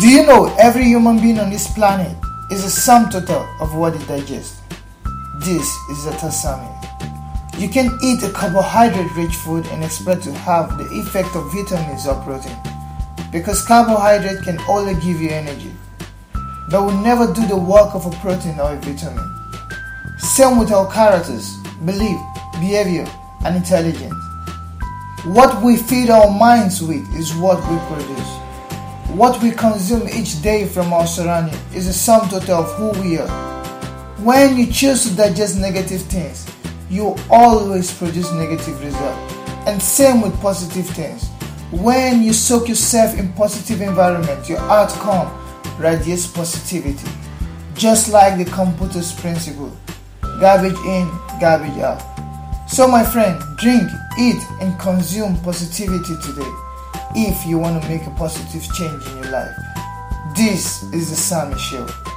Do you know every human being on this planet is a sum total of what it digests? This is Attah Samuel. You can eat a carbohydrate rich food and expect to have the effect of vitamins or protein because carbohydrate can only give you energy but will never do the work of a protein or a vitamin. Same with our characters, belief, behavior, and intelligence. What we feed our minds with is what we produce. What we consume each day from our surrounding is a sum total of who we are. When you choose to digest negative things, you always produce negative results. And same with positive things. When you soak yourself in positive environment, your outcome radiates positivity. Just like the computer's principle. Garbage in, garbage out. So my friend, drink, eat and consume positivity today if you want to make a positive change in your life. This is the Samist Show.